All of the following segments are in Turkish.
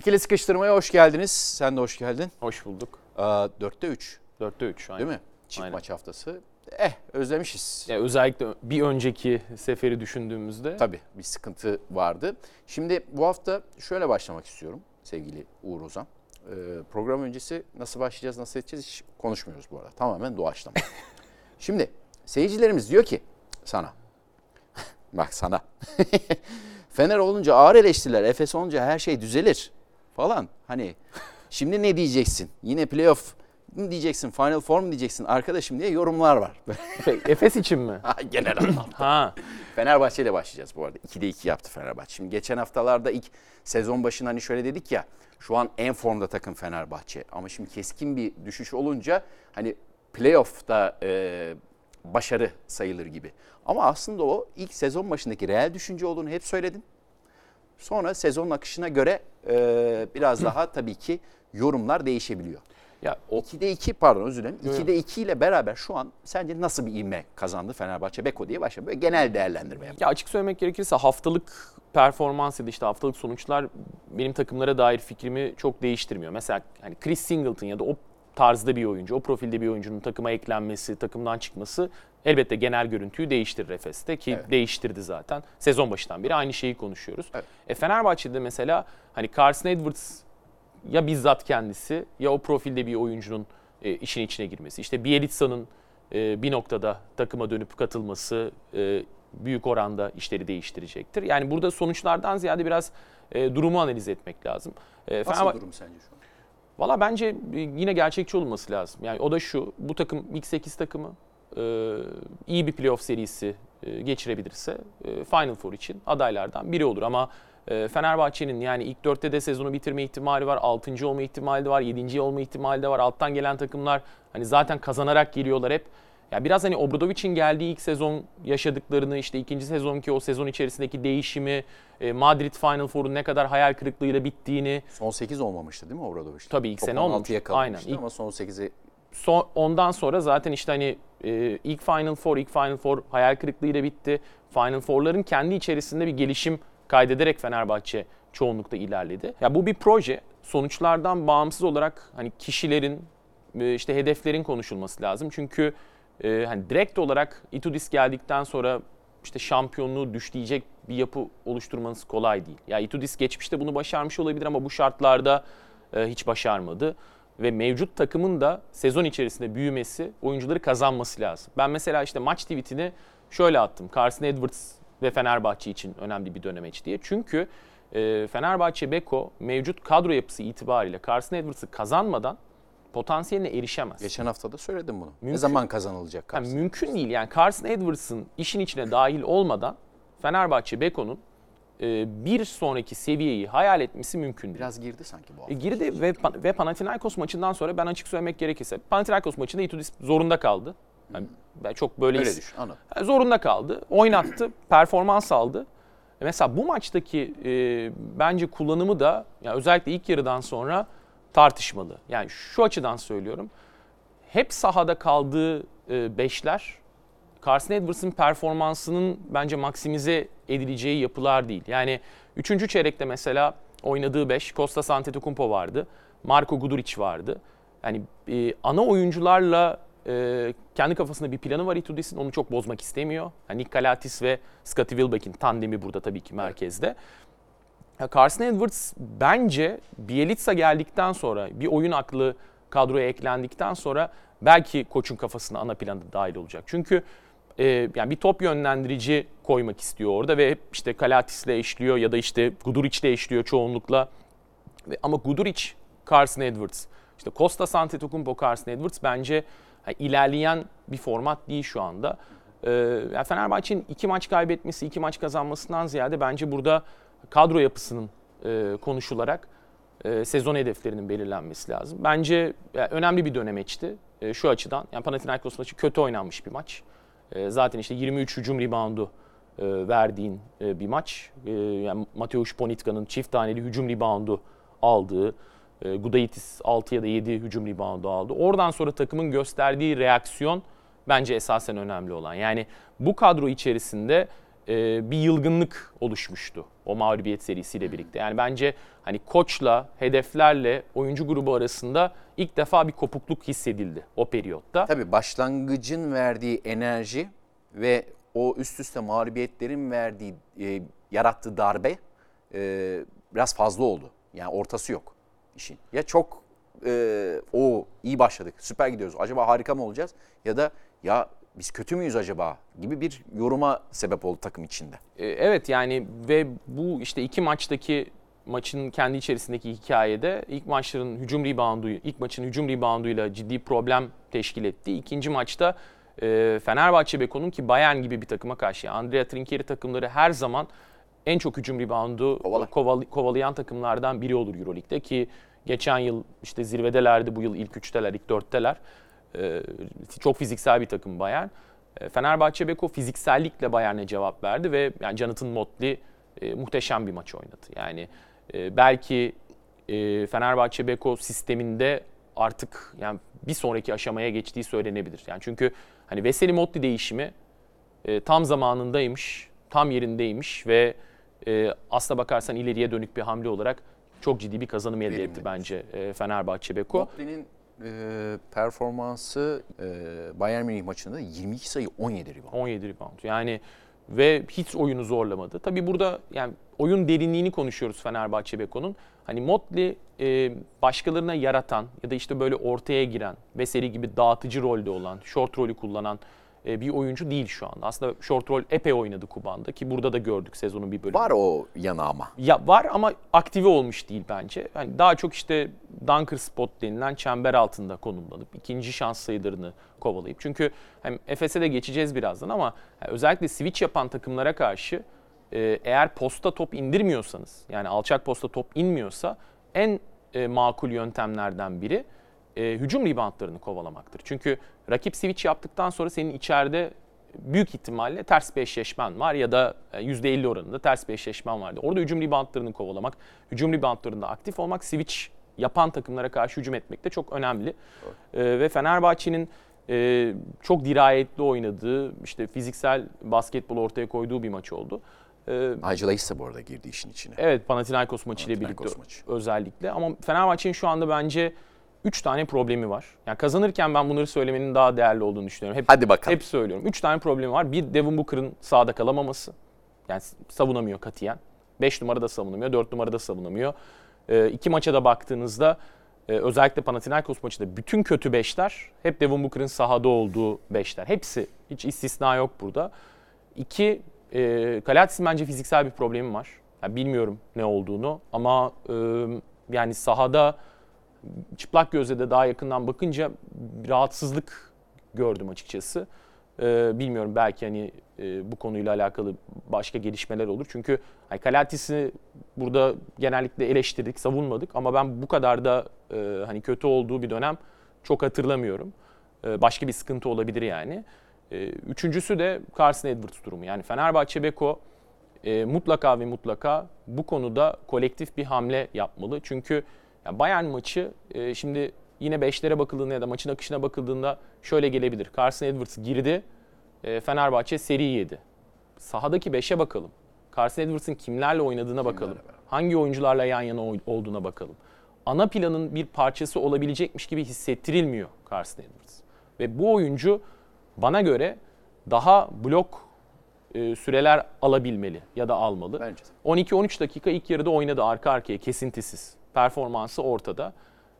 İkili sıkıştırmaya hoş geldiniz. Sen de hoş geldin. Hoş bulduk. Aa, dörtte 3 4'te 3 değil mi? Çift Aynen. maç haftası. Eh özlemişiz. Ya özellikle bir önceki seferi düşündüğümüzde Tabii bir sıkıntı vardı. Şimdi bu hafta şöyle başlamak istiyorum sevgili Uğur Ozan. Ee, program öncesi nasıl başlayacağız, nasıl edeceğiz hiç konuşmuyoruz bu arada. Tamamen doğaçlama. Şimdi seyircilerimiz diyor ki sana, bak sana, Fener olunca ağır eleştiriler, Efes olunca her şey düzelir falan. Hani şimdi ne diyeceksin? Yine playoff mu diyeceksin, Final Four mu diyeceksin arkadaşım diye yorumlar var. Efes için mi? Genel anlamda. ha. Fenerbahçe ile başlayacağız bu arada. 2'de 2 yaptı Fenerbahçe. Şimdi geçen haftalarda ilk sezon başında hani şöyle dedik ya şu an en formda takım Fenerbahçe. Ama şimdi keskin bir düşüş olunca hani playoff'ta e, başarı sayılır gibi. Ama aslında o ilk sezon başındaki reel düşünce olduğunu hep söyledin. Sonra sezonun akışına göre e, biraz daha tabii ki yorumlar değişebiliyor. Ya o 2'de 2 pardon özür dilerim. Yok, 2'de 2 ile beraber şu an sence nasıl bir ivme kazandı Fenerbahçe Beko diye başlayalım. Böyle genel değerlendirme yap. ya açık söylemek gerekirse haftalık performans ya da işte haftalık sonuçlar benim takımlara dair fikrimi çok değiştirmiyor. Mesela hani Chris Singleton ya da o tarzda bir oyuncu, o profilde bir oyuncunun takıma eklenmesi, takımdan çıkması elbette genel görüntüyü değiştirir Efes'te ki Evet. değiştirdi zaten. Sezon başından beri aynı şeyi konuşuyoruz. Evet. E Fenerbahçe'de mesela hani Carson Edwards ya bizzat kendisi ya o profilde bir oyuncunun e, işin içine girmesi. İşte Bielitsa'nın e, bir noktada takıma dönüp katılması e, büyük oranda işleri değiştirecektir. Yani burada sonuçlardan ziyade biraz e, durumu analiz etmek lazım. E, Nasıl Fenerbahçe- durum sence şu an? Valla bence e, yine gerçekçi olması lazım. Yani o da şu, bu takım ilk 8 takımı e, iyi bir playoff serisi e, geçirebilirse Final Four için adaylardan biri olur. Ama Fenerbahçe'nin yani ilk 4'te de sezonu bitirme ihtimali var, 6. olma ihtimali de var, 7. olma ihtimali de var. Alttan gelen takımlar hani zaten kazanarak geliyorlar hep. Ya biraz hani Obradovic'in geldiği ilk sezon yaşadıklarını, işte ikinci sezonki o sezon içerisindeki değişimi, e, Madrid Final Four'un ne kadar hayal kırıklığıyla bittiğini, Son 8 olmamıştı değil mi Obradoviç'te? Tabii ilk Top sene 16'ya olmamıştı. kalmıştı Aynen. ama son 8'e son, ondan sonra zaten işte hani e, ilk Final Four, ilk Final Four hayal kırıklığıyla bitti. Final Four'ların kendi içerisinde bir gelişim kaydederek Fenerbahçe çoğunlukla ilerledi. Ya bu bir proje. Sonuçlardan bağımsız olarak hani kişilerin e, işte hedeflerin konuşulması lazım. Çünkü e, hani direkt olarak Itudis geldikten sonra işte şampiyonluğu düşleyecek bir yapı oluşturmanız kolay değil. Ya Itudis geçmişte bunu başarmış olabilir ama bu şartlarda e, hiç başarmadı ve mevcut takımın da sezon içerisinde büyümesi, oyuncuları kazanması lazım. Ben mesela işte maç tweetini şöyle attım. Carson Edwards ve Fenerbahçe için önemli bir dönemeç diye. Çünkü e, Fenerbahçe Beko mevcut kadro yapısı itibariyle Carson Edwards'ı kazanmadan potansiyeline erişemez. geçen hafta da söyledim bunu. Ne Mümkün- zaman kazanılacak Yani karşı? mümkün değil. Yani Carson Edwards'ın işin içine dahil olmadan Fenerbahçe Beko'nun e, bir sonraki seviyeyi hayal etmesi mümkün değil. Biraz girdi sanki bu hafta. E, girdi ve, ve Panathinaikos maçından sonra ben açık söylemek gerekirse Panathinaikos maçında Itudis zorunda kaldı. Yani ben çok böyle Öyle düşün anladım. yani zorunda kaldı. Oynattı, performans aldı. E Mesela bu maçtaki e, bence kullanımı da yani özellikle ilk yarıdan sonra tartışmalı. Yani şu açıdan söylüyorum. Hep sahada kaldığı e, beşler Carson Edwards'ın performansının bence maksimize edileceği yapılar değil. Yani 3. çeyrekte mesela oynadığı 5 Kostas Antetokounmpo vardı. Marko Guduric vardı. Yani e, ana oyuncularla e, kendi kafasında bir planı var Itudis'in. Onu çok bozmak istemiyor. Yani Nick Kalatis ve Scottie Wilbeck'in tandemi burada tabii ki merkezde. Carson Edwards bence Bielitsa geldikten sonra bir oyun aklı kadroya eklendikten sonra belki koçun kafasına ana planda dahil olacak. Çünkü e, yani bir top yönlendirici koymak istiyor orada ve işte Kalatis'le eşliyor ya da işte Guduric'le eşliyor çoğunlukla. Ve, ama Guduric, Carson Edwards, işte Kostas Antetokounmpo, Carson Edwards bence hani ilerleyen bir format değil şu anda. Ee, yani Fenerbahçe'nin iki maç kaybetmesi, iki maç kazanmasından ziyade bence burada kadro yapısının e, konuşularak e, sezon hedeflerinin belirlenmesi lazım. Bence yani önemli bir dönemeçti e, şu açıdan. Yani Panathinaikos maçı kötü oynanmış bir maç. E, zaten işte 23 hücum reboundu e, verdiğin e, bir maç. E, yani Mateusz Ponitka'nın çift taneli hücum reboundu aldığı, e, Gudaitis 6 ya da 7 hücum reboundu aldı. Oradan sonra takımın gösterdiği reaksiyon bence esasen önemli olan. Yani bu kadro içerisinde e, bir yılgınlık oluşmuştu o mağlubiyet serisiyle birlikte. Yani bence hani koçla, hedeflerle oyuncu grubu arasında ilk defa bir kopukluk hissedildi o periyotta. Tabii başlangıcın verdiği enerji ve o üst üste mağlubiyetlerin verdiği, e, yarattığı darbe e, biraz fazla oldu. Yani ortası yok işin. Ya çok e, o iyi başladık, süper gidiyoruz. Acaba harika mı olacağız? Ya da ya biz kötü müyüz acaba gibi bir yoruma sebep oldu takım içinde. E, Evet yani ve bu işte iki maçtaki maçın kendi içerisindeki hikayede ilk maçların hücum reboundu, ilk maçın hücum rebounduyla ciddi problem teşkil etti. İkinci maçta e, Fenerbahçe Beko'nun ki Bayern gibi bir takıma karşı Andrea Trinchieri takımları her zaman en çok hücum reboundu koval- kovalayan takımlardan biri olur Euroleague'de ki geçen yıl işte zirvedelerdi bu yıl ilk üçteler, ilk dörtteler. E, çok fiziksel bir takım Bayern. E, Fenerbahçe Beko fiziksellikle Bayern'e cevap verdi ve yani Jonathan Motley e, muhteşem bir maç oynadı. Yani e, belki e, Fenerbahçe Beko sisteminde artık yani bir sonraki aşamaya geçtiği söylenebilir. Yani çünkü hani Veseli Motley değişimi e, tam zamanındaymış, tam yerindeymiş ve e, aslına bakarsan ileriye dönük bir hamle olarak çok ciddi bir kazanım elde Verimli. etti bence e, Fenerbahçe Beko. Motley'nin e, performansı e, Bayern Münih maçında 22 sayı 17 rebound. 17 rebound. Yani ve hiç oyunu zorlamadı. Tabii burada yani oyun derinliğini konuşuyoruz Fenerbahçe Beko'nun. Hani Motley e, başkalarına yaratan ya da işte böyle ortaya giren, Veseli gibi dağıtıcı rolde olan, short rolü kullanan bir oyuncu değil şu anda. Aslında short rol epey oynadı Kuban'da ki burada da gördük sezonun bir bölümü. Var o yana ama. Ya var ama aktive olmuş değil bence. Hani daha çok işte dunker spot denilen çember altında konumlanıp ikinci şans sayılarını kovalayıp. Çünkü hem Efes'e de geçeceğiz birazdan ama yani özellikle switch yapan takımlara karşı e, eğer posta top indirmiyorsanız yani alçak posta top inmiyorsa en e, makul yöntemlerden biri e, hücum reboundlarını kovalamaktır. Çünkü rakip switch yaptıktan sonra senin içeride büyük ihtimalle ters bir eşleşmen var ya da e, %50 oranında ters bir eşleşmen vardı. Orada hücum reboundlarını kovalamak, hücum reboundlarında aktif olmak, switch yapan takımlara karşı hücum etmek de çok önemli. E, ve Fenerbahçe'nin e, çok dirayetli oynadığı, işte fiziksel basketbol ortaya koyduğu bir maç oldu. E, Nigel Hayes de bu arada girdi işin içine. Evet Panathinaikos maçıyla birlikte maçı. özellikle. Ama Fenerbahçe'nin şu anda bence 3 tane problemi var. Yani kazanırken ben bunları söylemenin daha değerli olduğunu düşünüyorum. Hep, Hadi bakalım. Hep söylüyorum. 3 tane problemi var. Bir Devin Booker'ın sahada kalamaması. Yani savunamıyor katiyen. 5 numarada savunamıyor, 4 numarada savunamıyor. E, iki maça da baktığınızda e, özellikle Panathinaikos maçında bütün kötü beşler hep Devin Booker'ın sahada olduğu beşler. Hepsi. Hiç istisna yok burada. İki, e, Kalatis'in bence fiziksel bir problemi var. Yani bilmiyorum ne olduğunu ama e, yani sahada çıplak gözle de daha yakından bakınca rahatsızlık gördüm açıkçası. E, bilmiyorum belki hani e, bu konuyla alakalı başka gelişmeler olur. Çünkü hani Kalatis'i burada genellikle eleştirdik, savunmadık ama ben bu kadar da e, hani kötü olduğu bir dönem çok hatırlamıyorum. E, başka bir sıkıntı olabilir yani. E, üçüncüsü de Carson Edwards durumu. Yani Fenerbahçe Beko e, mutlaka ve mutlaka bu konuda kolektif bir hamle yapmalı. Çünkü yani Bayern maçı e, şimdi yine beşlere bakıldığında ya da maçın akışına bakıldığında şöyle gelebilir. Carson Edwards girdi, e, Fenerbahçe seri yedi. Sahadaki beşe bakalım. Carson Edwards'ın kimlerle oynadığına bakalım. Hangi oyuncularla yan yana olduğuna bakalım. Ana planın bir parçası olabilecekmiş gibi hissettirilmiyor Carson Edwards. Ve bu oyuncu bana göre daha blok e, süreler alabilmeli ya da almalı. Bence de. 12-13 dakika ilk yarıda oynadı arka arkaya kesintisiz. Performansı ortada.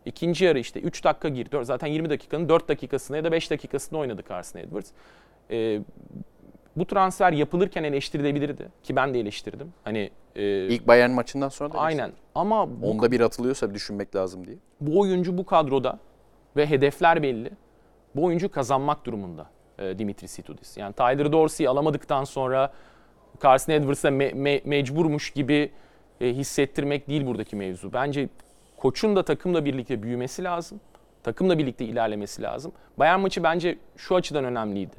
İkinci yarı işte 3 dakika girdi. Zaten 20 dakikanın 4 dakikasını ya da 5 dakikasını oynadı Carson Edwards. Ee, bu transfer yapılırken eleştirilebilirdi ki ben de eleştirdim. Hani e, İlk Bayern maçından sonra da aynen ama bu, Onda bir atılıyorsa düşünmek lazım diye. bu oyuncu bu kadroda ve hedefler belli. Bu oyuncu kazanmak durumunda e, Dimitri Situdis. Yani Tyler Dorsey'i alamadıktan sonra Carson Edwards'a me- me- mecburmuş gibi hissettirmek değil buradaki mevzu. Bence koçun da takımla birlikte büyümesi lazım. Takımla birlikte ilerlemesi lazım. Bayern maçı bence şu açıdan önemliydi.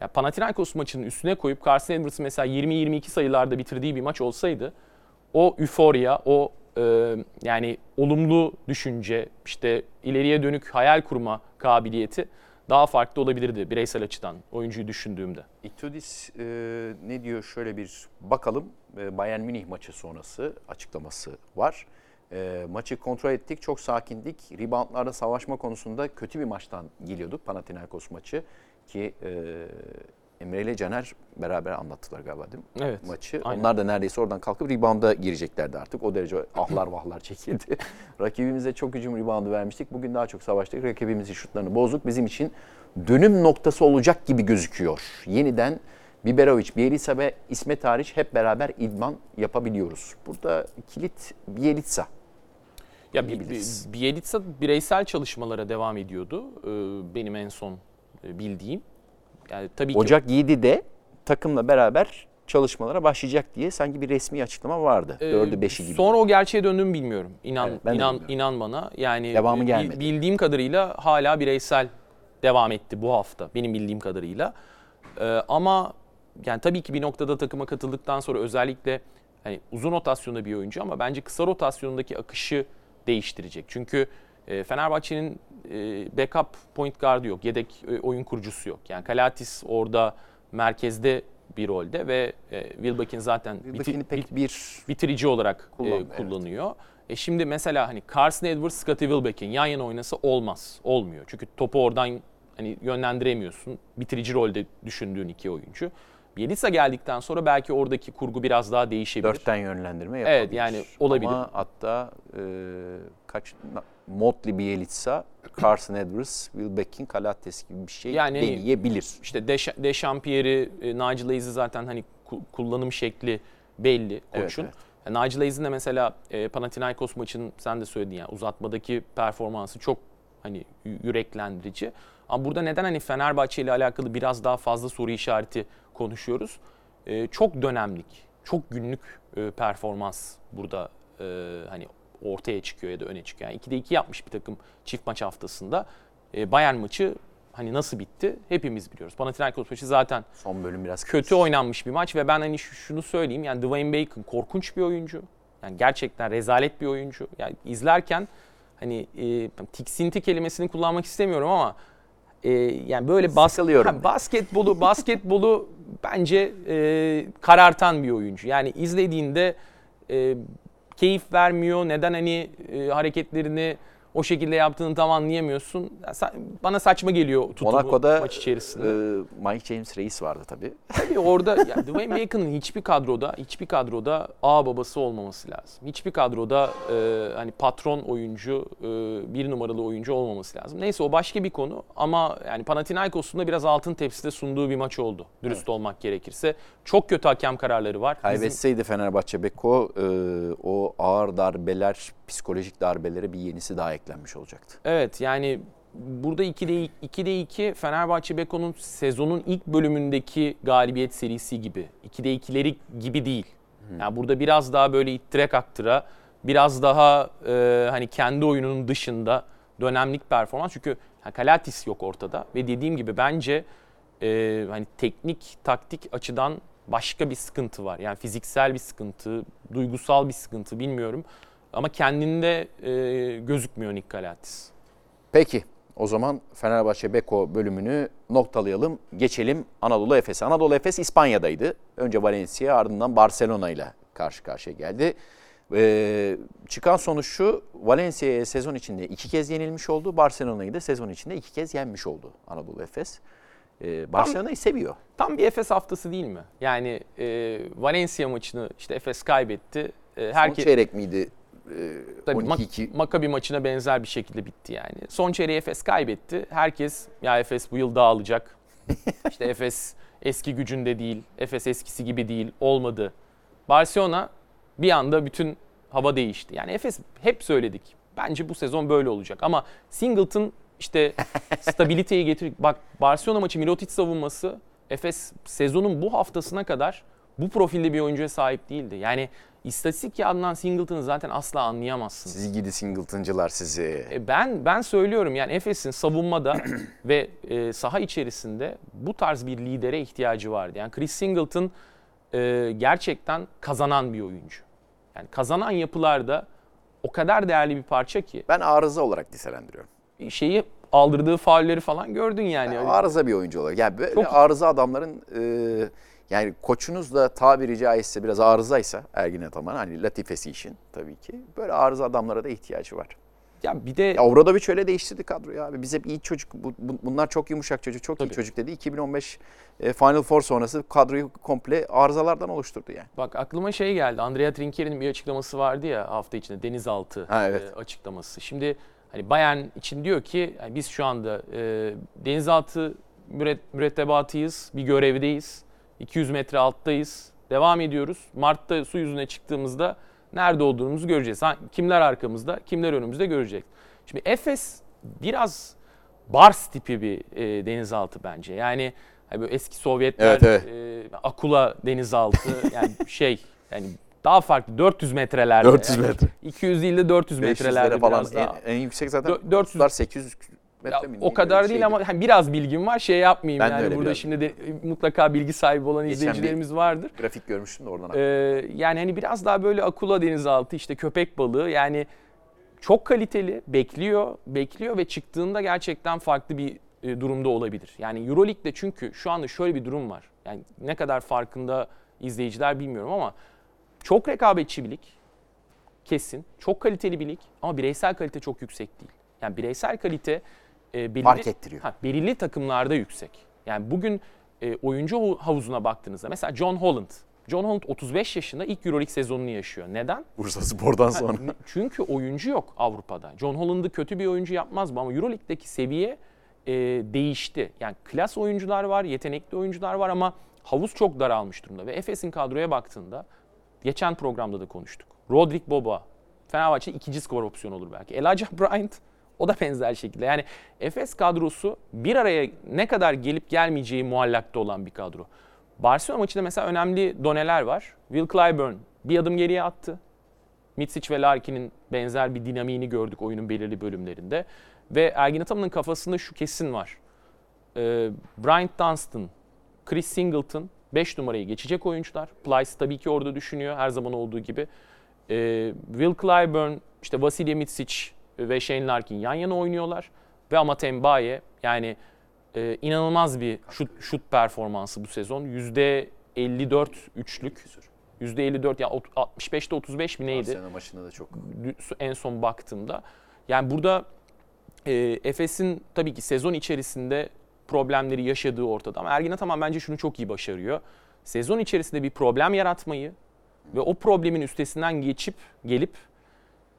Ya Panathinaikos maçının üstüne koyup Carson Edwards mesela 20-22 sayılarda bitirdiği bir maç olsaydı o üforya, o e, yani olumlu düşünce, işte ileriye dönük hayal kurma kabiliyeti daha farklı olabilirdi bireysel açıdan oyuncuyu düşündüğümde. Itudis e, ne diyor şöyle bir bakalım. E, Bayern Münih maçı sonrası açıklaması var. E, maçı kontrol ettik, çok sakindik. Reboundlarda savaşma konusunda kötü bir maçtan geliyorduk Panathinaikos maçı. Ki e, Emre ile Caner beraber anlattılar galiba değil mi? Evet, Maçı. aynen. Onlar da neredeyse oradan kalkıp rebound'a gireceklerdi artık. O derece ahlar vahlar çekildi. Rakibimize çok hücum reboundu vermiştik. Bugün daha çok savaştık. Rakibimizin şutlarını bozduk. Bizim için dönüm noktası olacak gibi gözüküyor. Yeniden Biberovic, Bielitsa ve İsmet hariç hep beraber idman yapabiliyoruz. Burada kilit Bielitsa. Ya Bielitsa bireysel çalışmalara devam ediyordu. Ee, benim en son e, bildiğim. Yani tabii ki Ocak 7'de takımla beraber çalışmalara başlayacak diye sanki bir resmi açıklama vardı. Ee, 4'ü 5'i gibi. Sonra o gerçeğe döndüğümü bilmiyorum. İnan Evet, ben inan bilmiyorum. inan bana. Yani Devamı gelmedi. bildiğim kadarıyla hala bireysel devam etti bu hafta benim bildiğim kadarıyla. Ee, ama yani tabii ki bir noktada takıma katıldıktan sonra özellikle hani uzun rotasyonda bir oyuncu ama bence kısa rotasyondaki akışı değiştirecek. Çünkü e, Fenerbahçe'nin e, backup point guard'ı yok. Yedek e, oyun kurucusu yok. Yani Kalatis orada merkezde bir rolde ve e, Wilbekin zaten biti- pek bir bitirici olarak e, Kullan- evet. kullanıyor. E şimdi mesela hani Carson Edwards, Scottie Wilbekin yan yana oynasa olmaz. Olmuyor. Çünkü topu oradan hani yönlendiremiyorsun. Bitirici rolde düşündüğün iki oyuncu. Bielitsa geldikten sonra belki oradaki kurgu biraz daha değişebilir. dörtten yönlendirme yapabilir. Evet, yani olabilir. Ama hatta e, kaç Motley Bielitsa, Carson Edwards, Wilbekin, Kalates gibi bir şey Yani- deneyebilir. İşte Dechampierre'i, e, Nigel Hayes'i zaten hani ku- kullanım şekli belli Evet, koçun. evet. Yani Nigel Hayes'in de mesela e, Panathinaikos maçının sen de söyledin yani uzatmadaki performansı çok hani yüreklendirici. Ama burada neden hani Fenerbahçe ile alakalı biraz daha fazla soru işareti konuşuyoruz? E, çok dönemlik, çok günlük e, performans burada e, hani ortaya çıkıyor ya da öne çıkıyor. Yani 2'de 2 yapmış bir takım çift maç haftasında. E, Bayern maçı hani nasıl bitti hepimiz biliyoruz. Panathinaikos maçı zaten Son bölüm biraz kötü oynanmış bir maç ve ben hani şu- şunu söyleyeyim yani Dwayne Bacon korkunç bir oyuncu. Yani gerçekten rezalet bir oyuncu. Yani izlerken hani e, tiksinti kelimesini kullanmak istemiyorum ama e, yani böyle bas. Ha, basketbolu basketbolu bence e, karartan bir oyuncu. Yani izlediğinde e, keyif vermiyor. Neden hani e, hareketlerini o şekilde yaptığını tam anlayamıyorsun. Ya sa- bana saçma geliyor tutumu Monaco'da maç içerisinde. e, Mike James reis vardı tabii. Tabii orada yani Dwayne Bacon'ın hiçbir kadroda hiçbir kadroda ağ babası olmaması lazım. Hiçbir kadroda e, hani patron oyuncu, e, bir numaralı oyuncu olmaması lazım. Neyse o başka bir konu ama yani Panathinaikos'un da biraz altın tepside sunduğu bir maç oldu. Dürüst olmak gerekirse. Çok kötü hakem kararları var. Bizim- Kaybetseydi Fenerbahçe Beko e, o ağır darbeler, psikolojik darbelere bir yenisi daha eklenmiş olacaktı. Evet yani burada 2'de 2'de 2 Fenerbahçe Beko'nun sezonun ilk bölümündeki galibiyet serisi gibi. 2'de 2'leri gibi değil. Yani burada biraz daha böyle ittire kaktıra biraz daha e, hani kendi oyununun dışında dönemlik performans. Çünkü ha, Kalatis yok ortada ve dediğim gibi bence e, hani teknik taktik açıdan başka bir sıkıntı var. Yani fiziksel bir sıkıntı, duygusal bir sıkıntı bilmiyorum. Ama kendinde e, gözükmüyor Nick Kalatis. Peki o zaman Fenerbahçe Beko bölümünü noktalayalım. Geçelim Anadolu Efes'e. Anadolu Efes İspanya'daydı. Önce Valencia ardından Barcelona ile karşı karşıya geldi. Ee, çıkan sonuç şu, Valencia'ya sezon içinde iki kez yenilmiş oldu. Barcelona'yı da sezon içinde iki kez yenmiş oldu Anadolu Efes. Ee, Barcelona'yı seviyor. Tam bir Efes haftası değil mi? Yani e, Valencia maçını işte Efes kaybetti. E, Son herkes çeyrek miydi? Ee, tabii Mak- 12-2 Maccabi maçına benzer bir şekilde bitti yani. Son çeyreği Efes kaybetti. Herkes ya Efes bu yıl dağılacak. işte Efes eski gücünde değil. Efes eskisi gibi değil. Olmadı. Barcelona bir anda bütün hava değişti. Yani Efes hep söyledik. Bence bu sezon böyle olacak. Ama Singleton işte stabiliteyi getir. Bak Barcelona maçı Milotic savunması Efes sezonun bu haftasına kadar bu profilde bir oyuncuya sahip değildi. Yani istatistik kağıdından Singleton'ı zaten asla anlayamazsınız. Sizi gidi Singleton'cılar sizi. E, Ben ben söylüyorum yani Efes'in savunmada ve e, saha içerisinde bu tarz bir lidere ihtiyacı vardı. Yani Chris Singleton e, gerçekten kazanan bir oyuncu. Yani kazanan yapılarda o kadar değerli bir parça ki Ben arıza olarak nitelendiriyorum. şeyi aldırdığı faulleri falan gördün yani. Yani arıza bir oyuncu olarak. Yani böyle Çok- arıza adamların e, yani koçunuz da tabiri caizse biraz arızaysa Ergin Ataman hani latifesi için tabii ki böyle arıza adamlara da ihtiyacı var. Ya bir de Ya Obradoviç öyle değiştirdi kadroyu abi. Biz hep iyi çocuk, bu- bu- bunlar çok yumuşak çocuk, çok iyi Tabii. çocuk dedi. 2015 e, Final Four sonrası kadroyu komple arızalardan oluşturdu yani. Bak aklıma şey geldi. Andrea Trinkeri'nin bir açıklaması vardı ya hafta içinde denizaltı Ha, evet. e, açıklaması. Şimdi hani Bayern için diyor ki yani biz şu anda e, denizaltı müret, mürettebatıyız, bir görevdeyiz. 200 metre alttayız. Devam ediyoruz. Mart'ta su yüzüne çıktığımızda nerede olduğumuzu göreceğiz. Kimler arkamızda, kimler önümüzde göreceğiz. Şimdi Efes biraz Bars tipi bir e, denizaltı bence. Yani hani eski Sovyetler Evet, e, Akula denizaltı yani şey yani daha farklı 400 metrelerde. 400 yani metre. 200 değil de 400 metrelerde 500'lere falan biraz en, daha. en yüksek zaten Dö- 400 400 800 metre Ya, mi? o kadar değil şeydi. ama hani biraz bilgim var şey yapmayayım Ben yani burada biraz. şimdi de mutlaka bilgi sahibi olan Geçen izleyicilerimiz vardır. grafik görmüştüm de oradan. Ee, yani hani biraz daha böyle akula denizaltı işte köpek balığı yani çok kaliteli bekliyor bekliyor ve çıktığında gerçekten farklı bir e, durumda olabilir. Yani Euroleague'de çünkü şu anda şöyle bir durum var. Yani ne kadar farkında izleyiciler bilmiyorum ama çok rekabetçi bir lig. Kesin. Çok kaliteli bir lig ama bireysel kalite çok yüksek değil. Yani bireysel kalite e, belirli, Fark ettiriyor. Ha, belirli takımlarda yüksek. Yani bugün e, oyuncu havuzuna baktığınızda mesela John Holland. John Holland 35 yaşında ilk Euroleague sezonunu yaşıyor. Neden? Bursa Spor'dan Ha, sonra. n- Çünkü oyuncu yok Avrupa'da. John Holland'ı kötü bir oyuncu yapmaz bu ama Euroleague'deki seviye e, değişti. Yani klas oyuncular var, yetenekli oyuncular var ama havuz çok daralmış durumda. Ve Efes'in kadroya baktığında geçen programda da konuştuk. Rodrik Boba, Fenerbahçe ikinci skor opsiyonu olur belki. Elijah Bryant o da benzer şekilde. Yani Efes kadrosu bir araya ne kadar gelip gelmeyeceği muallakta olan bir kadro. Barcelona maçında mesela önemli doneler var. Will Clyburn bir adım geriye attı. Mitsic ve Larkin'in benzer bir dinamiğini gördük oyunun belirli bölümlerinde. Ve Ergin Ataman'ın kafasında şu kesin var. Ee, Bryant Dunstan, Chris Singleton 5 numarayı geçecek oyuncular. Plyce tabii ki orada düşünüyor her zaman olduğu gibi. Ee, Will Clyburn, işte Vasilya Mitsic ve Shane Larkin yan yana oynuyorlar. Ve Amat Mbaye yani e, inanılmaz bir şut, şut performansı bu sezon. %54 üçlük. %54 ya ot- 65'te 35 mi neydi? Barcelona maçında da çok. en son baktığımda. Yani burada e, Efes'in tabii ki sezon içerisinde problemleri yaşadığı ortada. Ama Ergin Ataman bence şunu çok iyi başarıyor. Sezon içerisinde bir problem yaratmayı ve o problemin üstesinden geçip gelip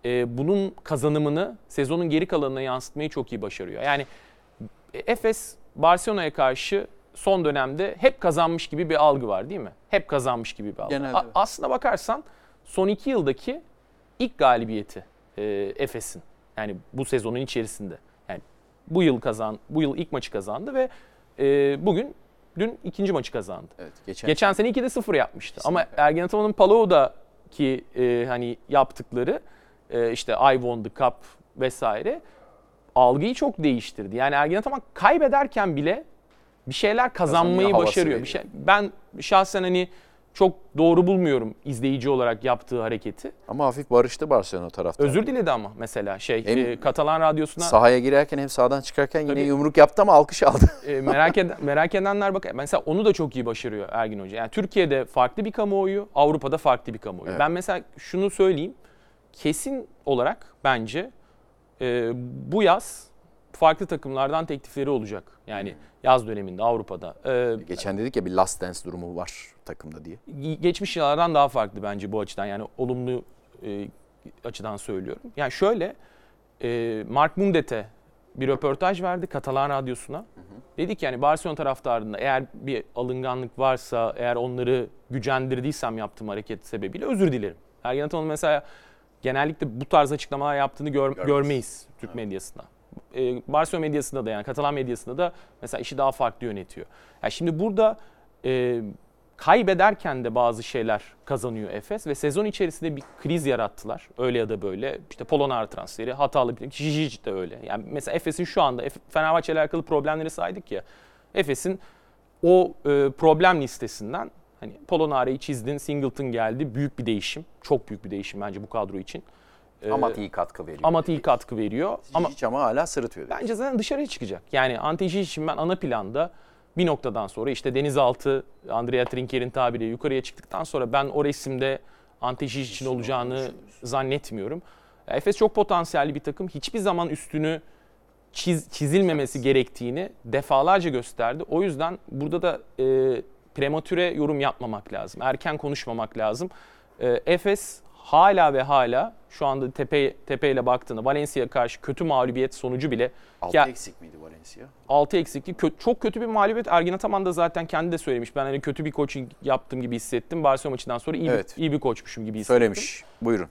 e, bunun kazanımını sezonun geri kalanına yansıtmayı çok iyi başarıyor. Yani e, Efes Barcelona'ya karşı son dönemde hep kazanmış gibi bir algı var değil mi? Hep kazanmış gibi bir algı. Genelde A- aslına bakarsan son iki yıldaki ilk galibiyeti e, Efes'in. Yani bu sezonun içerisinde. Yani bu yıl kazan, bu yıl ilk maçı kazandı ve e, bugün dün ikinci maçı kazandı. Evet, geçen, Geçen sene 2'de 0 yapmıştı. Ama Kesinlikle. Ergen Ataman'ın Palo'daki e, hani yaptıkları e, işte I won the cup vesaire algıyı çok değiştirdi. Yani Ergen Ataman kaybederken bile bir şeyler kazanmayı başarıyor. Bir şey, ben şahsen hani çok doğru bulmuyorum izleyici olarak yaptığı hareketi. Ama hafif barıştı Barcelona taraftarı. Özür diledi ama mesela şey Hem e, Katalan radyosuna Sahaya girerken hem sahadan çıkarken yine Tabii. yumruk yaptı ama alkış aldı. e, merak eden merak edenler bak mesela onu da çok iyi başarıyor Ergin Hoca. Yani Türkiye'de farklı bir kamuoyu, Avrupa'da farklı bir kamuoyu. Evet. Ben mesela şunu söyleyeyim. Kesin olarak bence e, bu yaz farklı takımlardan teklifleri olacak. Yani yaz döneminde Avrupa'da. E, Geçen dedik ya bir last dance durumu var takımda diye. geçmiş yıllardan daha farklı bence bu açıdan. Yani olumlu e, açıdan söylüyorum. Yani şöyle e, Mark Mundete bir röportaj verdi Katalan Radyosu'na. Dedi ki yani Barcelona taraftarında eğer bir alınganlık varsa, eğer onları gücendirdiysem yaptığım hareket sebebiyle özür dilerim. Ergen Ataman'ın mesela genellikle bu tarz açıklamalar yaptığını gör- Görmeyiz. görmeyiz Türk medyasında. E, Barcelona medyasında da yani Katalan medyasında da mesela işi daha farklı yönetiyor. Yani şimdi burada e, kaybederken de bazı şeyler kazanıyor Efes ve sezon içerisinde bir kriz yarattılar. Öyle ya da böyle. İşte Polonara transferi, hatalı bir Jijic de öyle. Yani mesela Efes'in şu anda Fenerbahçe ile alakalı problemleri saydık ya. Efes'in o e, problem listesinden hani Polonara'yı çizdin, Singleton geldi. Büyük bir değişim. Çok büyük bir değişim bence bu kadro için. Amat iyi katkı veriyor. Amat iyi katkı veriyor. Ama Hiç ama hala sırıtıyor. bence zaten dışarıya çıkacak. Yani Ante için ben ana planda bir noktadan sonra işte denizaltı Andrea Trinker'in tabiriyle yukarıya çıktıktan sonra ben o resimde Ante için olacağını zannetmiyorum. Efes çok potansiyelli bir takım. Hiçbir zaman üstünü çiz, çizilmemesi gerektiğini defalarca gösterdi. O yüzden burada da e, prematüre yorum yapmamak lazım. Erken konuşmamak lazım. E, Efes hala ve hala şu anda tepe tepeyle baktığında Valencia'ya karşı kötü mağlubiyet sonucu bile Altı Ya- eksik miydi Valencia? 6 eksikli kö- çok kötü bir mağlubiyet. Ergin Ataman da zaten kendi de söylemiş. Ben hani kötü bir coaching yaptığım gibi hissettim. Barcelona maçından sonra iyi, Evet. bir, iyi bir koçmuşum gibi hissettim. Söylemiş. Buyurun.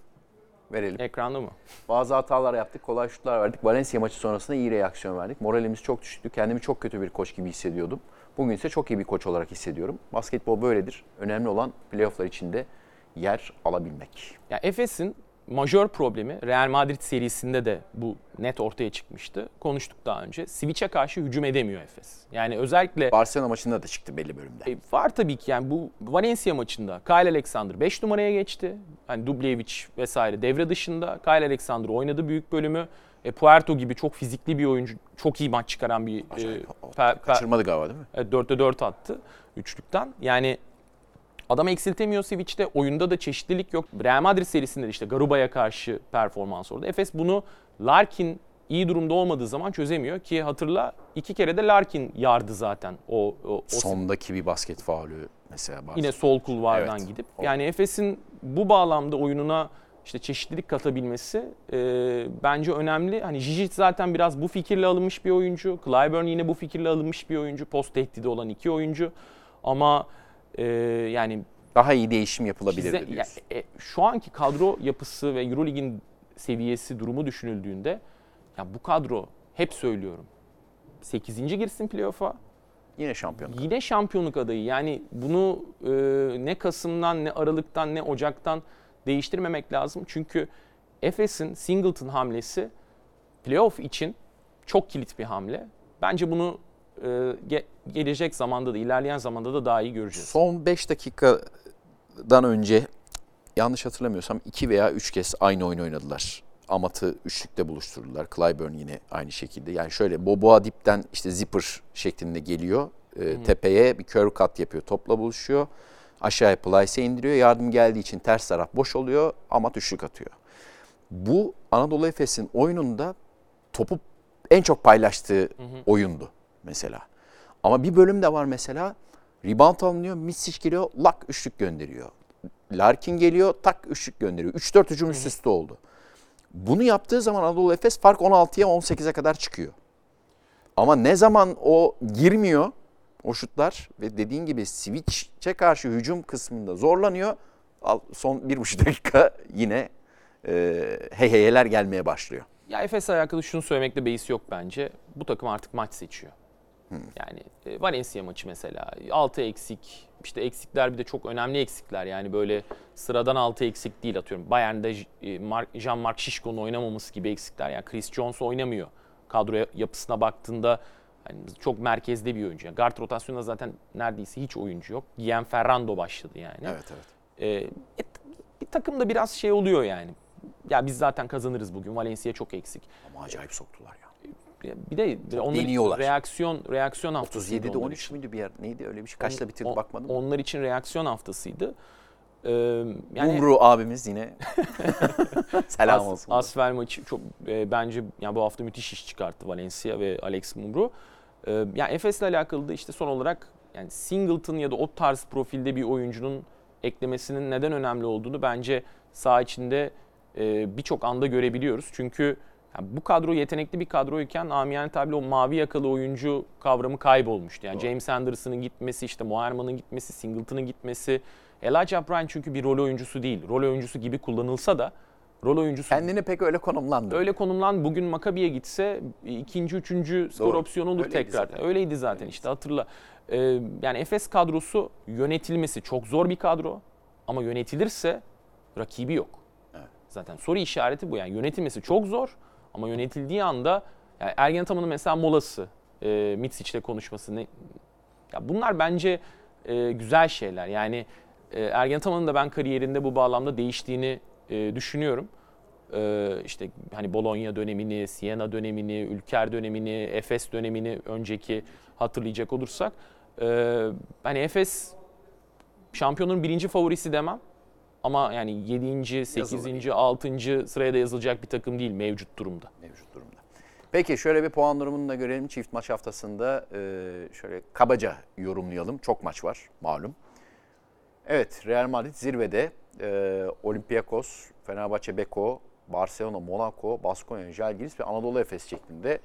Verelim. Ekranda mı? Bazı hatalar yaptık, kolay şutlar verdik. Valencia maçı sonrasında iyi reaksiyon verdik. Moralimiz çok düştü. Kendimi çok kötü bir koç gibi hissediyordum. Bugün ise çok iyi bir koç olarak hissediyorum. Basketbol böyledir. Önemli olan playofflar içinde yer alabilmek. Ya Efes'in majör problemi Real Madrid serisinde de bu net ortaya çıkmıştı. Konuştuk daha önce. Switch'e karşı hücum edemiyor Efes. Yani özellikle Barcelona maçında da çıktı belli bölümde. E, var tabii ki yani bu Valencia maçında Kyle Alexander 5 numaraya geçti. Hani Dubljevic vesaire devre dışında. Kyle Alexander oynadı büyük bölümü. E, Puerto gibi çok fizikli bir oyuncu, çok iyi maç çıkaran bir e, Kaçırmadı galiba değil mi? Evet, 4'te 4 attı üçlükten. Yani adam eksiltemiyor Switch'te. Oyunda da çeşitlilik yok. Real Madrid serisinde de işte Garuba'ya karşı performans orada. Efes bunu Larkin iyi durumda olmadığı zaman çözemiyor ki hatırla iki kere de Larkin yardı zaten o, o, o Sondaki bir basket faulü mesela. Barcelona. yine sol kulvardan Evet. gidip. O- Yani Efes'in bu bağlamda oyununa işte çeşitlilik katabilmesi e, bence önemli. Hani Jijic zaten biraz bu fikirle alınmış bir oyuncu. Clyburn yine bu fikirle alınmış bir oyuncu. Post tehdidi olan iki oyuncu. Ama e, yani Daha iyi değişim yapılabilirdi bize- diyorsun. ya, e, şu anki kadro yapısı ve Eurolig'in seviyesi durumu düşünüldüğünde ya bu kadro hep söylüyorum 8. girsin playoff'a Yine şampiyon. Yine şampiyonluk adayı. Yani bunu e, ne Kasım'dan, ne Aralık'tan, ne Ocak'tan değiştirmemek lazım. Çünkü Efes'in Singleton hamlesi playoff için çok kilit bir hamle. Bence bunu e, ge- gelecek zamanda da, ilerleyen zamanda da daha iyi göreceğiz. Son 5 dakikadan önce yanlış hatırlamıyorsam 2 veya 3 kez aynı oyun oynadılar. Amat'ı üçlükte buluşturdular. Clyburn yine aynı şekilde. Yani şöyle Boboa dipten işte zipper şeklinde geliyor. Ee, tepeye bir curl cut yapıyor. Topla buluşuyor. Aşağıya Plyce'e indiriyor. Yardım geldiği için ters taraf boş oluyor. Amat üçlük atıyor. Bu Anadolu Efes'in oyununda topu en çok paylaştığı oyundu mesela. Ama bir bölüm de var mesela. Rebound alınıyor, Mitsic geliyor, lak üçlük gönderiyor. Larkin geliyor, tak üçlük gönderiyor. 3-4 hücum üst üste oldu. Bunu yaptığı zaman Anadolu Efes fark 16'ya 18'e kadar çıkıyor. Ama ne zaman o girmiyor o şutlar ve dediğin gibi switch'e karşı hücum kısmında zorlanıyor. Son bir buçuk dakika yine e, heyheyeler gelmeye başlıyor. Ya Efes'le alakalı şunu söylemekte beis yok bence. Bu takım artık maç seçiyor. Yani e, Valencia maçı mesela 6 eksik. işte eksikler bir de çok önemli eksikler. Yani böyle sıradan 6 eksik değil atıyorum. Bayern'de e, Jean-Marc Şişko'nun oynamaması gibi eksikler. Yani Chris Jones oynamıyor. Kadro yapısına baktığında hani çok merkezde bir oyuncu. Yani guard rotasyonunda zaten neredeyse hiç oyuncu yok. Gian Ferrando başladı yani. Evet evet. Ee, e, bir takımda biraz şey oluyor yani. Ya biz zaten kazanırız bugün. Valencia çok eksik. Ama acayip soktular ya. Bir de onlar deniyorlar. reaksiyon reaksiyon haftasıydı. 37'de onlar 13 için. müydü bir yer? Neydi öyle bir şey? Kaçta bitirdi On- bakmadım. Onlar için reaksiyon haftasıydı. Ee, yani Umru abimiz yine selam As- olsun. Asfer maçı çok e, bence yani bu hafta müthiş iş çıkarttı Valencia ve Alex Mumru. Ee, yani Efes'le alakalı da işte son olarak yani Singleton ya da o tarz profilde bir oyuncunun eklemesinin neden önemli olduğunu bence saha içinde e, birçok anda görebiliyoruz. Çünkü yani bu kadro yetenekli bir kadroyken amiyane tabirle o mavi yakalı oyuncu kavramı kaybolmuştu. Yani Doğru. James Anderson'ın gitmesi, işte Moerman'ın gitmesi, Singleton'ın gitmesi. Elijah Bryant çünkü bir rol oyuncusu değil. Rol oyuncusu gibi kullanılsa da rol oyuncusu Kendini pek öyle konumlandı. Öyle konumlan bugün Makabi'ye gitse ikinci, üçüncü skor Doğru. opsiyonu olur Öyleydi tekrar. zaten. Öyleydi zaten işte hatırla. Ee, yani Efes kadrosu yönetilmesi çok zor bir kadro ama yönetilirse rakibi yok. Evet. Zaten soru işareti bu yani yönetilmesi çok zor ama yönetildiği anda yani Ergen Ataman'ın mesela molası, e, Mitsic'le konuşması ne, ya bunlar bence e, güzel şeyler. Yani e, Ergen Ataman'ın da ben kariyerinde bu bağlamda değiştiğini e, düşünüyorum. Ee, işte hani Bologna dönemini, Siena dönemini, Ülker dönemini, Efes dönemini önceki hatırlayacak olursak. Ee, hani Efes şampiyonun birinci favorisi demem. Ama yani 7. 8. 6. sıraya da yazılacak bir takım değil mevcut durumda. mevcut durumda. Peki şöyle bir puan durumunu da görelim. Çift maç haftasında e, şöyle kabaca yorumlayalım. Çok maç var malum. Evet Real Madrid zirvede. E, Olympiakos, Fenerbahçe Beko, Barcelona, Monaco, Baskonya, Žalgiris ve Anadolu Efes şeklinde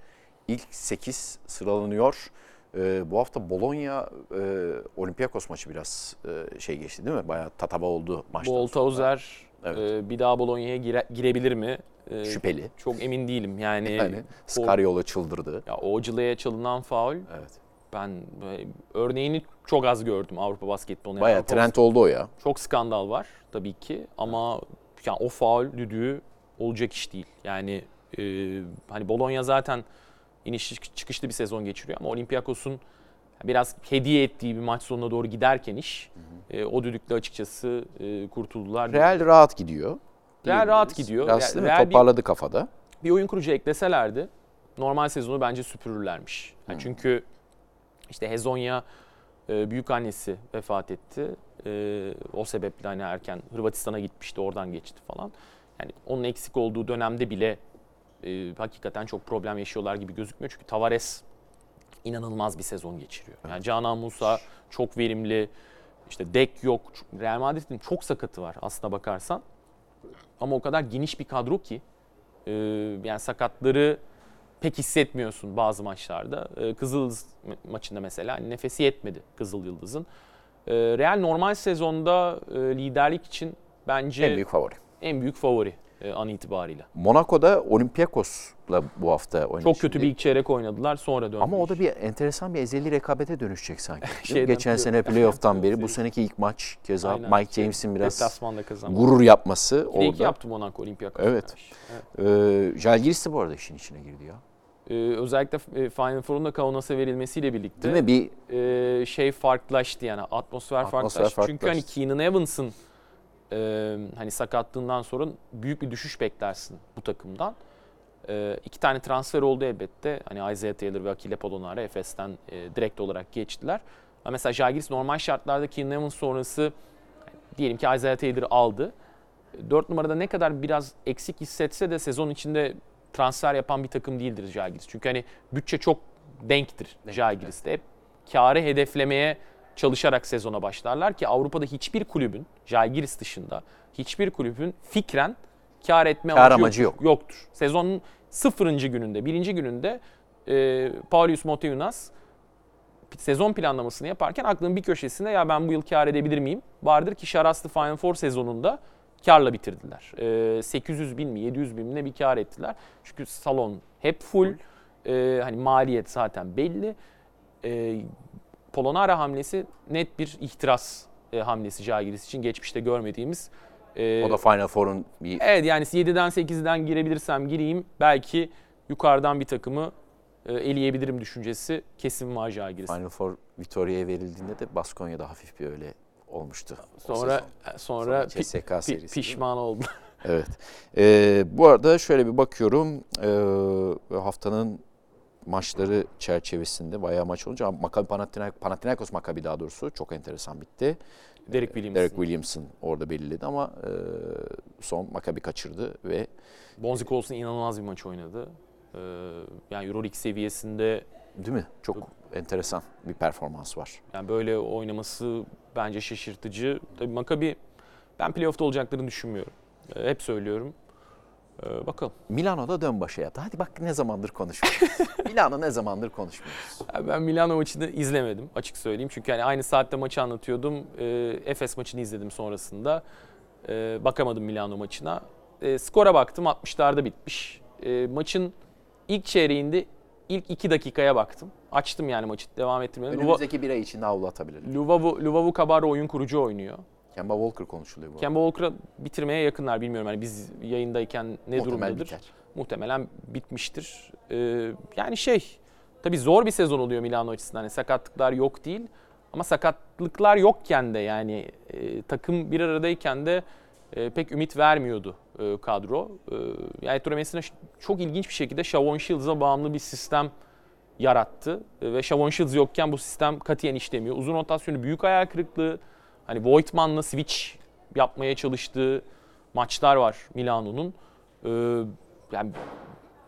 ilk 8 sıralanıyor. E, bu hafta Bologna e, Olympiakos maçı biraz e, şey geçti değil mi? Bayağı tatava oldu maçtan sonra. Boltauzer Evet. e, bir daha Bologna'ya gire- girebilir mi? E, Şüpheli. Çok emin değilim. Yani, Yani Scariola çıldırdı. ya Ocila'ya çalınan faul Evet. Ben e, örneğini çok az gördüm Avrupa basketbolunda. Avrupa trend oldu o ya. Çok skandal var tabii ki ama yani o faul düdüğü olacak iş değil. Yani e, hani Bologna zaten iniş çıkışlı bir sezon geçiriyor ama Olympiakos'un biraz hediye ettiği bir maç sonuna doğru giderken iş e, o düdükle açıkçası e, kurtuldular. Rahat rahat gidiyor. Real rahat gidiyor. Biraz Real-? Real bir- toparladı kafada. bir oyun kurucu ekleselerdi normal sezonu bence süpürürlermiş. Yani Çünkü işte Hezonya e, büyük annesi vefat etti. E, o sebeple hani erken Hırvatistan'a gitmişti, oradan geçti falan. Yani onun eksik olduğu dönemde bile e, hakikaten çok problem yaşıyorlar gibi gözükmüyor. Çünkü Tavares inanılmaz bir sezon geçiriyor. Yani Canan Musa çok verimli. İşte Dek yok. Real Madrid'in çok sakatı var aslına bakarsan. Ama o kadar geniş bir kadro ki e, yani sakatları pek hissetmiyorsun bazı maçlarda. E, Kızıl Yıldız ma- maçında mesela nefesi yetmedi Kızıl Yıldız'ın. E, Real normal sezonda e, liderlik için bence En büyük favori. en büyük favori an itibariyle. Monaco'da Olympiakos'la bu hafta oynadı. Çok kötü şimdi. bir ilk çeyrek oynadılar sonra döndü. Ama o da bir enteresan bir ezeli rekabete dönüşecek sanki. Şeyden Geçen sene playoff'tan beri bu seneki ilk maç keza Aynen. Mike James'in biraz gurur yapması Bir de iki orada. yaptı Monaco Olympiakos. Evet. Ee, Žalgiris de bu arada işin içine girdi ya. Ee, özellikle e, Final Four'un da Kaunas'a verilmesiyle birlikte Değil mi? Bir e, şey farklılaştı yani atmosfer, Atmosfer farklılaştı. Çünkü hani farklılaştı. Keenan Evans'ın e, hani sakatlığından sonra büyük bir düşüş beklersin bu takımdan. E, iki tane transfer oldu elbette. Hani Isaiah Taylor ve Akile Polonara Efes'ten e, direkt olarak geçtiler. Ama mesela Žalgiris normal şartlarda Keenan Evans sonrası diyelim ki Isaiah Taylor'ı aldı. 4 numarada ne kadar biraz eksik hissetse de sezon içinde transfer yapan bir takım değildir Žalgiris. Çünkü hani bütçe çok denktir Žalgiris'te. Hep kârı hedeflemeye çalışarak sezona başlarlar ki Avrupa'da hiçbir kulübün, Žalgiris dışında hiçbir kulübün fikren kâr etme Kâr amacı, amacı yoktur. yoktur. Sezonun sıfırıncı gününde, birinci gününde e, Paulius Moteunas sezon planlamasını yaparken aklının bir köşesinde ya ben bu yıl kar edebilir miyim? Vardır ki Şaraslı Final Four sezonunda karla bitirdiler. Ee, 800 bin mi 700 bin mi ne bir kar ettiler. Çünkü salon hep full. Ee, hani maliyet zaten belli. Ee, Polonara hamlesi net bir ihtiras e, hamlesi Žalgiris için geçmişte görmediğimiz. e, o da Final Four'un bir Evet yani 7'den 8'den girebilirsem gireyim. Belki yukarıdan bir takımı e, eleyebilirim düşüncesi kesin var Žalgiris'in. Final Four Vitoria'ya verildiğinde de Baskonya'da hafif bir öyle olmuştu. o Sonra sezon. sonra, Sonra CSKA pi- serisi pişman oldu. Evet. Ee, bu arada şöyle bir bakıyorum. Ee, haftanın maçları çerçevesinde bayağı maç olunca Maccabi Panathinaikos, Panathinaikos Maccabi daha doğrusu çok enteresan bitti. Derek Williams. Derek Williamson orada belirledi ama e, son Maccabi kaçırdı ve Bonzi Colson inanılmaz bir maç oynadı. Ee, yani Euroleague seviyesinde değil mi? Çok enteresan bir performans var. yani böyle oynaması bence şaşırtıcı. Tabii Maccabi ben playoff'ta olacaklarını düşünmüyorum. Ee, hep söylüyorum. Ee, bakalım. Milano'da dön başa yaptı. Hadi bak ne zamandır konuşmuyoruz. Milano ne zamandır konuşmuyoruz. Ya Ben Milano maçını izlemedim açık söyleyeyim. Çünkü hani aynı saatte maçı anlatıyordum. Ee, Efes maçını izledim sonrasında. Ee, bakamadım Milano maçına. Ee, skora baktım 60'larda bitmiş. Ee, maçın ilk çeyreğinde ilk 2 dakikaya baktım. Açtım yani maçı devam ettirmedim. Önümüzdeki bir ay içinde avlu atabiliriz. Luvavu, Luvavu Kabaro oyun kurucu oynuyor. Kemba Walker konuşuluyor bu. Kemba Walker'a bitirmeye yakınlar bilmiyorum. Yani biz yayındayken ne Muhtemel durumdadır? biter. muhtemelen bitmiştir. Ee, yani şey, tabii zor bir sezon oluyor Milano açısından. Yani sakatlıklar yok değil. Ama sakatlıklar yokken de yani e, takım bir aradayken de e, pek ümit vermiyordu e, kadro. E, yani Ettore Messina çok ilginç bir şekilde Shavon Shields'a bağımlı bir sistem yarattı. E, ve Shavon Shields yokken bu sistem katiyen işlemiyor. Uzun rotasyonu büyük hayal kırıklığı. Hani Voigtman'la switch yapmaya çalıştığı maçlar var Milano'nun. E, yani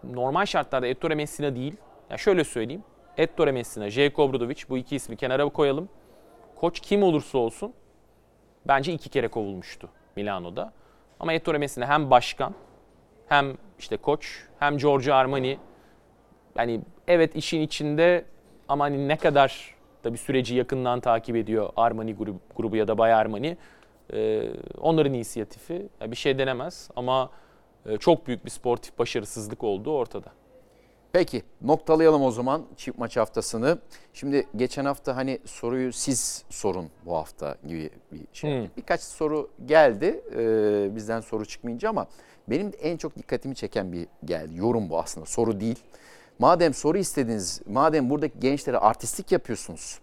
normal şartlarda Ettore Messina değil. Yani şöyle söyleyeyim. Ettore Messina, Jeko Obradovic bu iki ismi kenara koyalım. Koç kim olursa olsun bence iki kere kovulmuştu Milano'da. Ama Ettore Messina hem başkan hem işte koç hem Giorgio Armani yani evet işin içinde ama hani ne kadar da bir süreci yakından takip ediyor Armani grubu, grubu ya da Bay Armani. Ee, onların inisiyatifi Ya bir şey denemez ama e, çok büyük bir sportif başarısızlık olduğu ortada. Peki noktalayalım o zaman çift maç haftasını. Şimdi geçen hafta hani soruyu siz sorun bu hafta gibi bir şey. Hmm. Birkaç soru geldi e, bizden soru çıkmayınca ama benim en çok dikkatimi çeken bir geldi. Yorum bu aslında soru değil. Madem soru istediniz, madem buradaki gençlere artistlik yapıyorsunuz.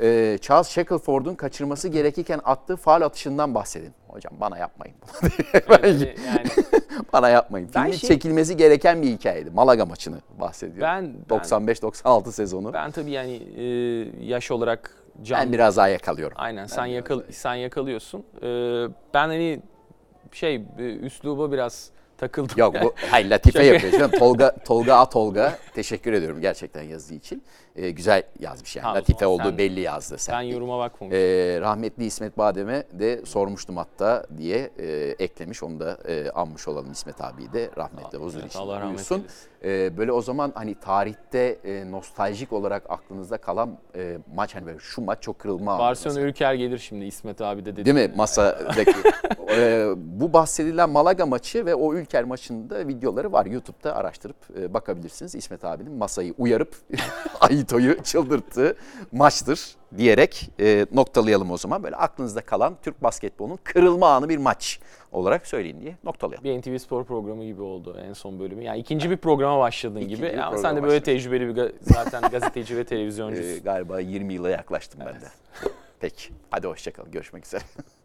e, Charles Shackelford'un kaçırması gerekirken attığı faal atışından bahsedin. Hocam bana yapmayın. Yani, yani bana yapmayın. Ben Filmin şey- çekilmesi gereken bir hikayeydi. Malaga maçını bahsediyorum. ben, ben 95-96 sezonu. Ben, Ben tabii yani e, yaş olarak can biraz daha yakalıyorum. aynen sen yakal sen yakalıyorsun. E, ben hani şey e, üsluba biraz takıldım. Yok bu hayır latife Şaka. yapıyor. canım. Tolga Tolga A Tolga teşekkür ediyorum gerçekten yazdığı için. Ee, güzel yazmış yani. O latife olduğu sen- belli yazdı. sen Sen. yoruma bakmamışsın. Ee, rahmetli İsmet Badem'e de sormuştum hatta diye e, eklemiş. Onu da e, anmış olalım İsmet abiyi de rahmetle huzur Evet, için Allah rahmet eylesin. Ee, böyle o zaman hani tarihte e, nostaljik olarak aklınızda kalan e, maç hani böyle şu maç çok kırılma Barcelona. Ülker gelir şimdi İsmet abi de dedi. Değil mi masadaki? Ee, bu bahsedilen Malaga maçı ve o Ülker maçında videoları var. YouTube'da araştırıp e, bakabilirsiniz. İsmet abinin masayı uyarıp Aito'yu çıldırttığı maçtır diyerek e, noktalayalım o zaman. Böyle aklınızda kalan Türk basketbolunun kırılma anı bir maç olarak söyleyin diye noktalayalım. Bir NTV Spor programı gibi oldu en son bölümü. Yani ikinci bir programa başladığın İkinci gibi. Ama sen de böyle başladım. tecrübeli bir ga- zaten gazeteci ve televizyoncusun. Ee, galiba 20 yıla yaklaştım ben de. Peki. Hadi hoşçakalın. Görüşmek üzere.